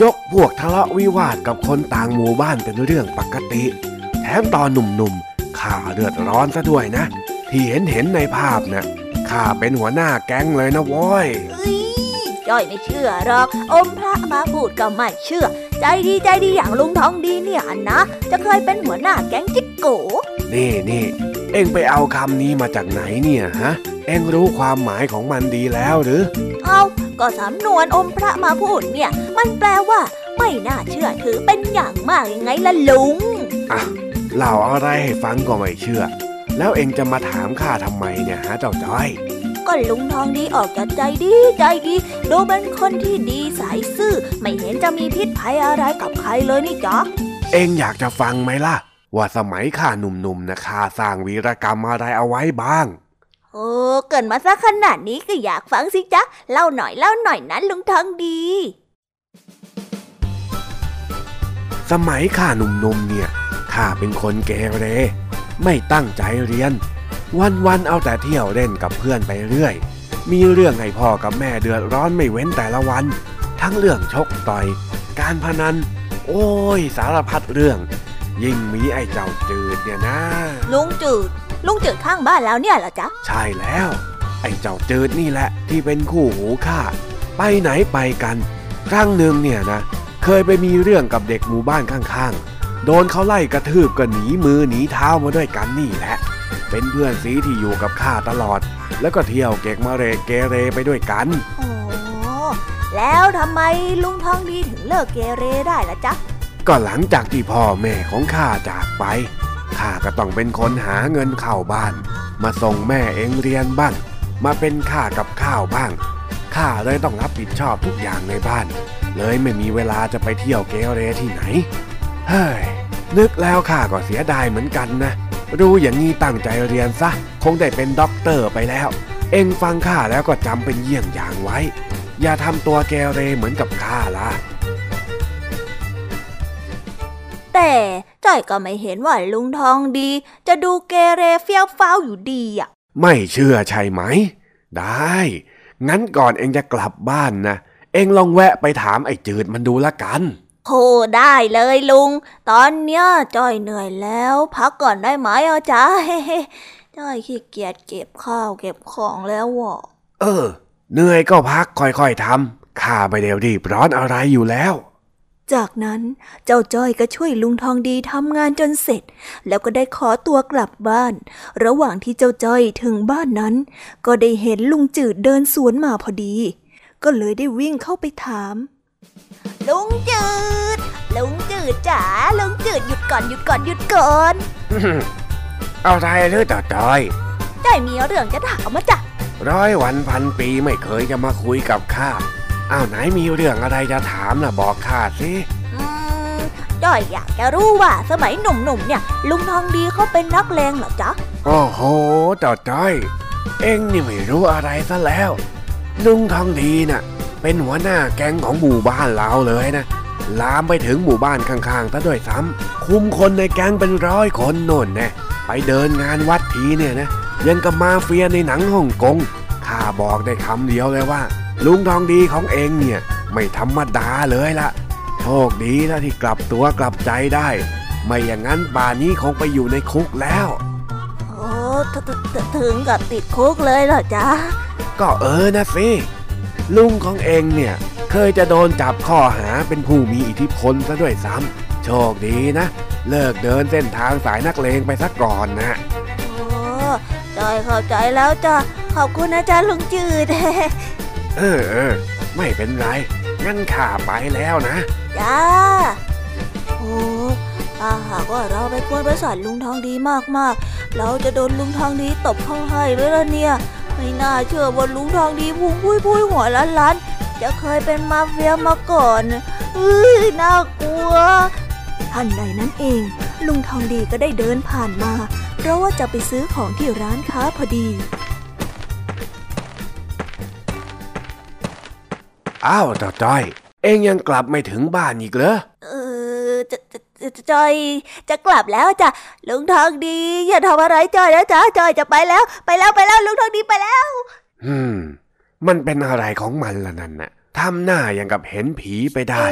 ยกพวกทะเลาะวิวาทกับคนต่างหมู่บ้านเป็นเรื่องปกติ แถมตอนหนุ่มๆข้าเดือดร้อนซะด้วยนะ ที่เห็นเห็นในภาพนะ่ะข้าเป็นหัวหน้าแก๊งเลยนะโว้ยเอ้ยจ้อยไม่เชื่อหรอก อมพระมาพูดก็ไม่เชื่อ ใจดีใจดีอย่างลุงทองดีเนี่ยนะจะเคยเป็นหัวหน้าแก๊งจิกโกนี่นี่เอ็งไปเอาคำนี้มาจากไหนเนี่ยฮะ เอ็งรู้ความหมายของมันดีแล้วหรือ เอาก็สำนวนอมพระมาพูดเนี่ย มันแปลว่า ไม่น่าเชื่อถือเป็นอย่างมากยังไงล่ะลุงอะเล่าอะไรให้ฟังก็ไม่เชื่อ แล้วเอ็งจะมาถามข้าทำไมเนี่ยฮะเจ้าจ้อย ก็ลุงทองดีออกจะใจดีใจดีดูเป็นคนที่ดีสายซื่อ ไม่เห็นจะมีพิษภัยอะไรกับใครเลยนี่จ๊ะเอ็งอยากจะฟังไหมล่ะ ว่าสมัยข้าหนุ่มๆนะข้าสร้างวีรกรรมอะไรเอาไว้บ้างโอ้เกิดมาซะขนาดนี้ก็อยากฟังสิจ๊ะ เล่าหน่อยเล่าหน่อยนะลุงทองดี สมัยข้าหนุ่มๆเนี่ยข้าเป็นคนเกเร ไม่ตั้งใจเรียน วันๆเอาแต่เที่ยวเล่นกับเพื่อนไปเรื่อย มีเรื่องให้พ่อกับแม่เดือดร้อนไม่เว้นแต่ละวัน ทั้งเรื่องชกต่อย การพนัน โอ้ย สารพัดเรื่อง ยิ่งมีไอ้เจ้าจืดเนี่ยนะ ลุงจืด ลุงจืดข้างบ้านแล้วเนี่ยเหรอจ๊ะ ใช่แล้ว ไอ้เจ้าจืดนี่แหละ ที่เป็นคู่หูข้าไปไหนไปกัน ครั้งหนึ่งเนี่ยนะ เคยไปมีเรื่องกับเด็กหมู่บ้านข้างๆ โดนเขาไล่กระทืบก็หนีมือหนีเท้ามาด้วยกันนี่แหละ เป็นเพื่อนสีที่อยู่กับข้าตลอด แล้วก็เที่ยวเก็กมาเรเกเรไปด้วยกัน โอ้แล้วทำไมลุงทองดีถึงเลิกเกเรได้ล่ะจ๊ะ ก็หลังจากที่พ่อแม่ของข้าจากไปข้าก็ต้องเป็นคนหาเงินเข้าบ้าน มาส่งแม่เองเรียนบ้าง มาเป็นค่ากับข้าวบ้างข้าเลยต้องรับผิดชอบทุกอย่างในบ้าน เลยไม่มีเวลาจะไปเที่ยวเกเรที่ไหน เฮ้ยนึกแล้วข้าก็เสียดายเหมือนกันนะ รู้อย่างนี้ตั้งใจเรียนซะ คงได้เป็นด็อกเตอร์ไปแล้ว เองฟังข้าแล้วก็จำเป็นเยี่ยงอย่างไว้ อย่าทำตัวเกเรเหมือนกับข้าล่ะ แต่จ้อยก็ไม่เห็นว่าลุงทองดี จะดูเกเรเฟี้ยวฟ้าวอยู่ดีอะ ไม่เชื่อใช่ไหม ได้ งั้นก่อนเองจะกลับบ้านนะ เองลองแวะไปถามไอ้จืดมันดูละกัน โหได้เลยลุง ตอนเนี้ยจ้อยเหนื่อยแล้ว พักก่อนได้ไหมอะจ๊ะจ้อยขี้เกียจเก็บข้าวเก็บของแล้วอะเออ เหนื่อยก็พักค่อยๆทำข้าไม่เดี๋ยวรีบร้อนอะไรอยู่แล้ว จากนั้นเจ้าจ้อยก็ช่วยลุงทองดีทำงานจนเสร็จ แล้วก็ได้ขอตัวกลับบ้าน ระหว่างที่เจ้าจ้อยถึงบ้านนั้น ก็ได้เห็นลุงจืดเดินสวนมาพอดี ก็เลยได้วิ่งเข้าไปถาม ลุงจืด ลุงจืดจ๋าลุงจืดหยุดก่อนหยุดก่อนหยุดก่อนอะไรหรือต่อจอยจ้อยมีเรื่องจะถามมาจ้ะร้อยวันพันปีไม่เคยจะมาคุยกับข้าอ้าวไหนมีเรื่องอะไรจะถามนะบอกข้าสิอืมจ้อยอยากจะรู้ว่าสมัยหนุ่มๆเนี่ย ลุงทองดีเขาเป็นนักเลงเหรอจ๊ะโอ้โหต่อจอย เอ็งนี่ไม่รู้อะไรซะแล้ว ลุงทองดีน่ะ เป็นหัวหน้าแก๊งของหมู่บ้านเราเลยนะลามไปถึงหมู่บ้านข้างๆซะด้วยซ้ำคุมคนในแก๊งเป็นร้อยคนโน่นแน่ไปเดินงานวัดทีเนี่ยนะยังกับมาเฟียในหนังฮ่องกงข้าบอกได้คำเดียวเลยว่า ลุงทองดีของเองเนี่ย ไม่ธรรมดาเลยละโชคดีนะที่กลับตัวกลับใจได้ ไม่อย่างนั้นป่านนี้คงไปอยู่ในคุกแล้วโอ้ถถถถึงกับติดคุกเลยเหรอจ๊ะก็เออนะสิ ลุงของเองเนี่ย เคยจะโดนจับข้อหาเป็นผู้มีอิทธิพลซะด้วยซ้ำโชคดีนะ เลิกเดินเส้นทางสายนักเลงไปซะก่อนนะโอ้จ้อยเข้าใจแล้วจ้ะขอบคุณนะจ๊ะลุงจืด เออเออไม่เป็นไร งั้นข้าไปแล้วนะ จ้า โอ้ถ้าหากว่าเราไปกวนประสาทลุงทองดีมากๆ เราจะโดนลุงทองดีตบเข้าให้ไหมล่ะเนี่ย ไม่น่าเชื่อว่าลุงทองดีพุงพุยพุยหัวล้านล้านๆจะเคยเป็นมาเฟียมาก่อนเอ้ยน่ากลัวทันใดนั้นเอง ลุงทองดีก็ได้เดินผ่านมา เพราะว่าจะไปซื้อของที่ร้านค้าพอดีอ้าวต่อจ้อย เองยังกลับไม่ถึงบ้านอีกเหรอ เออจะจะ จอยจะกลับแล้วจ้ะลุงทองดี อย่าทำอะไรจอยนะจ๊ะจอยจะไปแล้ว ไปแล้วไปแล้วลุงทองดีไปแล้ว อืม มันเป็นอะไรของมันล่ะนั่นน่ะทำหน้าอย่างกับเห็นผีไปได้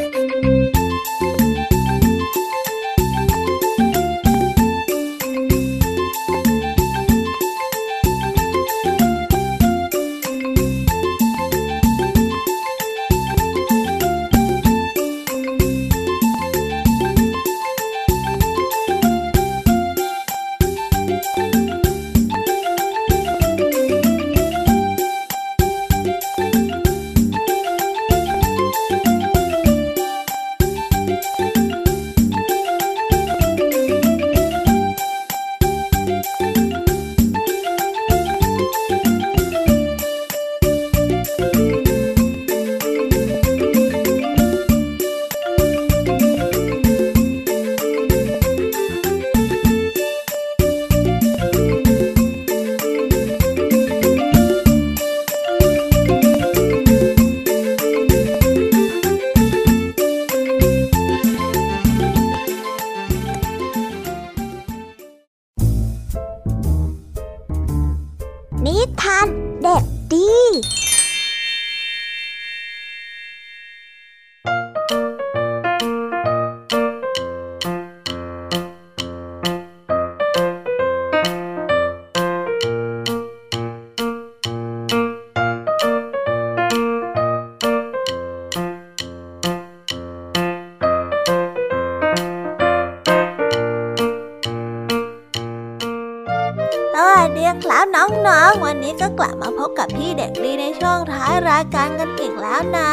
ันครับน้องๆ วันนี้ก็กลับมาพบกับพี่เด็กดีในช่องท้ายรายการกันอีกแล้วนะ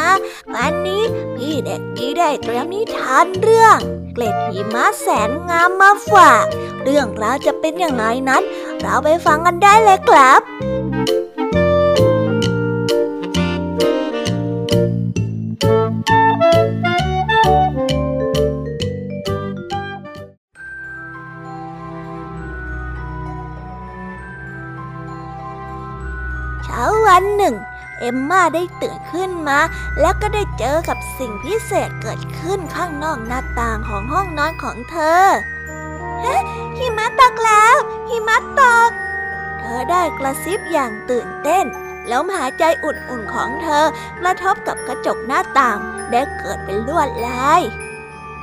วันนี้พี่เด็กดีได้เตรียมนิทานเรื่อง เกล็ดหิมะแสนงามมาฝาก เรื่องราวจะเป็นอย่างไรนั้น เราไปฟังกันได้เลยครับ มม่าได้ตื่นขึ้นมา แล้วก็ได้เจอกับสิ่งพิเศษเกิดขึ้นข้างนอกหน้าต่างของห้องนอนของเธอหิมะตกแล้ว หิมะตก เธอได้กระซิบอย่างตื่นเต้นแล้วหายใจอุ่นๆของเธอกระทบกับกระจกหน้าต่างได้เกิดเป็นลวดลาย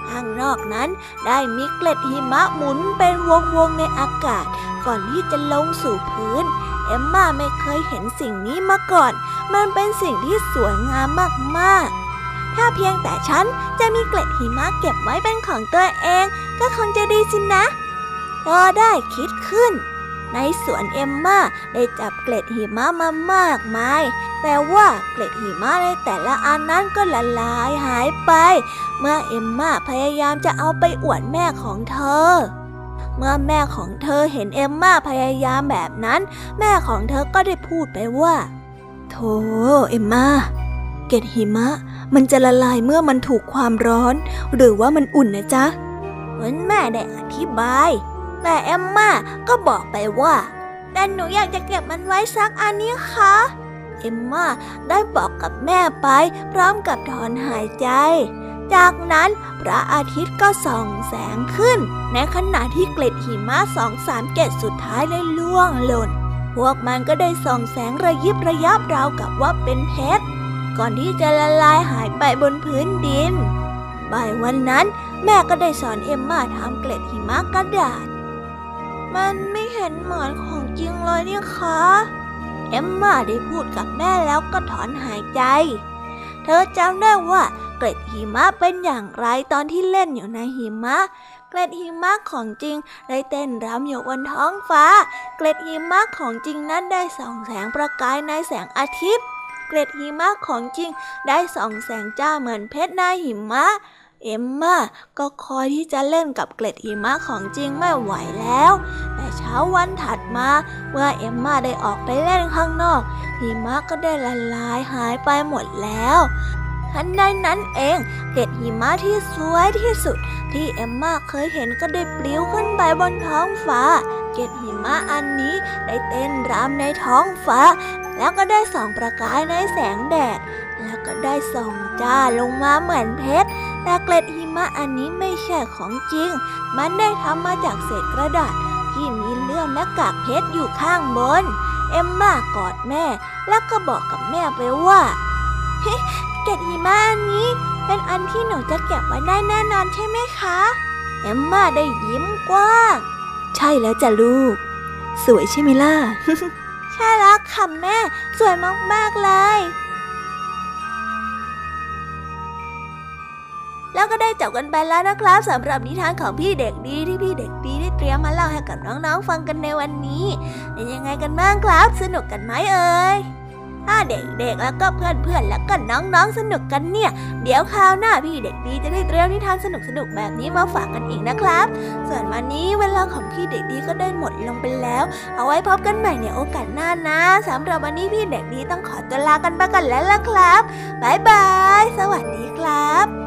ข้างนอกนั้นได้มีเกล็ดหิมะหมุนเป็นวงๆในอากาศ ก่อนที่จะลงสู่พื้น เอมมาไม่เคยเห็นสิ่งนี้มาก่อน มันเป็นสิ่งที่สวยงามมากๆ ถ้าเพียงแต่ฉันจะมีเกล็ดหิมะเก็บไว้เป็นของตัวเอง ก็คงจะดีสินะเธอได้คิดขึ้น ในสวนเอมมาได้จับเกล็ดหิมะมามากมาย แต่ว่าเกล็ดหิมะในแต่ละอันนั้นก็ละลายหายไป เมื่อเอมมาพยายามจะเอาไปอวดแม่ของเธอ เมื่อแม่ของเธอเห็นเอมมาพยายามแบบนั้น แม่ของเธอก็ได้พูดไปว่า โธ่เอมมาเกล็ดหิมะ มันจะละลายเมื่อมันถูกความร้อน หรือว่ามันอุ่นนะจ๊ะเหมือนแม่ได้อธิบาย แต่เอมมาก็บอกไปว่า แต่หนูอยากจะเก็บมันไว้สักอันนี้คะเอมมาได้บอกกับแม่ไปพร้อมกับถอนหายใจ จากนั้นพระอาทิตย์ก็ส่องแสงขึ้น ในขณะที่เกล็ดหิมะสองสามเกล็ดสุดท้ายได้ล่วงหล่น พวกมันก็ได้ส่องแสงระยิบระยับราวกับว่าเป็นเพชร ก่อนที่จะละลายหายไปบนพื้นดิน บ่ายวันนั้น แม่ก็ได้สอนเอมมาทำเกล็ดหิมะกระดาษ มันไม่เห็นเหมือนของจริงเลยนี่คะ เอมมาได้พูดกับแม่แล้วก็ถอนหายใจ เธอจำได้ว่า เกล็ดหิมะเป็นอย่างไรตอนที่เล่นอยู่ในหิมะ เกล็ดหิมะของจริงได้เต้นรำอยู่บนท้องฟ้า เกล็ดหิมะของจริงนั้นได้ส่องแสงประกายในแสงอาทิตย์ เกล็ดหิมะของจริงได้ส่องแสงจ้าเหมือนเพชรในหิมะ เอมมาก็คอยที่จะเล่นกับเกล็ดหิมะของจริงไม่ไหวแล้ว แต่เช้าวันถัดมาเมื่อเอมมาได้ออกไปเล่นข้างนอกหิมะก็ได้ละลายหายไปหมดแล้ว ทันใดนั้นเอง เกล็ดหิมะที่สวยที่สุด ที่เอมมาเคยเห็นก็ได้ปลิวขึ้นไปบนท้องฟ้า เกล็ดหิมะอันนี้ได้เต้นรำในท้องฟ้า แล้วก็ได้ส่องประกายในแสงแดด แล้วก็ได้ส่องจ้าลงมาเหมือนเพชรแต่เกล็ดหิมะอันนี้ไม่ใช่ของจริง มันได้ทำมาจากเศษกระดาษที่มีเลื่อมและกากเพชรอยู่ข้างบน เอมมากอดแม่ แล้วก็บอกกับแม่ไปว่า เฮ้เกล็ดหิมะอันนี้เป็นอันที่หนูจะเก็บไว้ได้แน่นอนใช่ไหมคะเอมมาได้ยิ้มกว้างใช่แล้วจ้ะลูก สวยใช่ไหมล่ะ ใช่แล้วค่ะแม่ สวยมากๆเลย แล้วก็ได้จบกันไปแล้วนะครับสำหรับนิทานของพี่เด็กดีที่พี่เด็กดีได้เตรียมมาเล่าให้กับน้องๆฟังกันในวันนี้เป็นยังไงกันบ้างครับ สนุกกันไหมเอ่ย ถ้าเด็กๆ แล้วก็เพื่อนๆ แล้วก็น้องๆ สนุกกันเนี่ย เดี๋ยวคราวหน้าพี่เด็กดีจะได้เตรียมนิทานสนุกๆ แบบนี้มาฝากกันอีกนะครับ ส่วนวันนี้เวลาของพี่เด็กดีก็ได้หมดลงไปแล้ว เอาไว้พบกันใหม่ในโอกาสหน้านะสำหรับวันนี้พี่เด็กดีต้องขอตัวลากันไปกันแล้วล่ะครับบ๊ายบาย สวัสดีครับ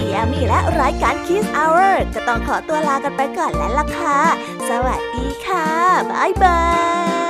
พี่แอมีและรายการ Kiss Hour ก็ต้องขอตัวลากันไปก่อนแล้วล่ะค่ะ สวัสดีค่ะ บ๊ายบาย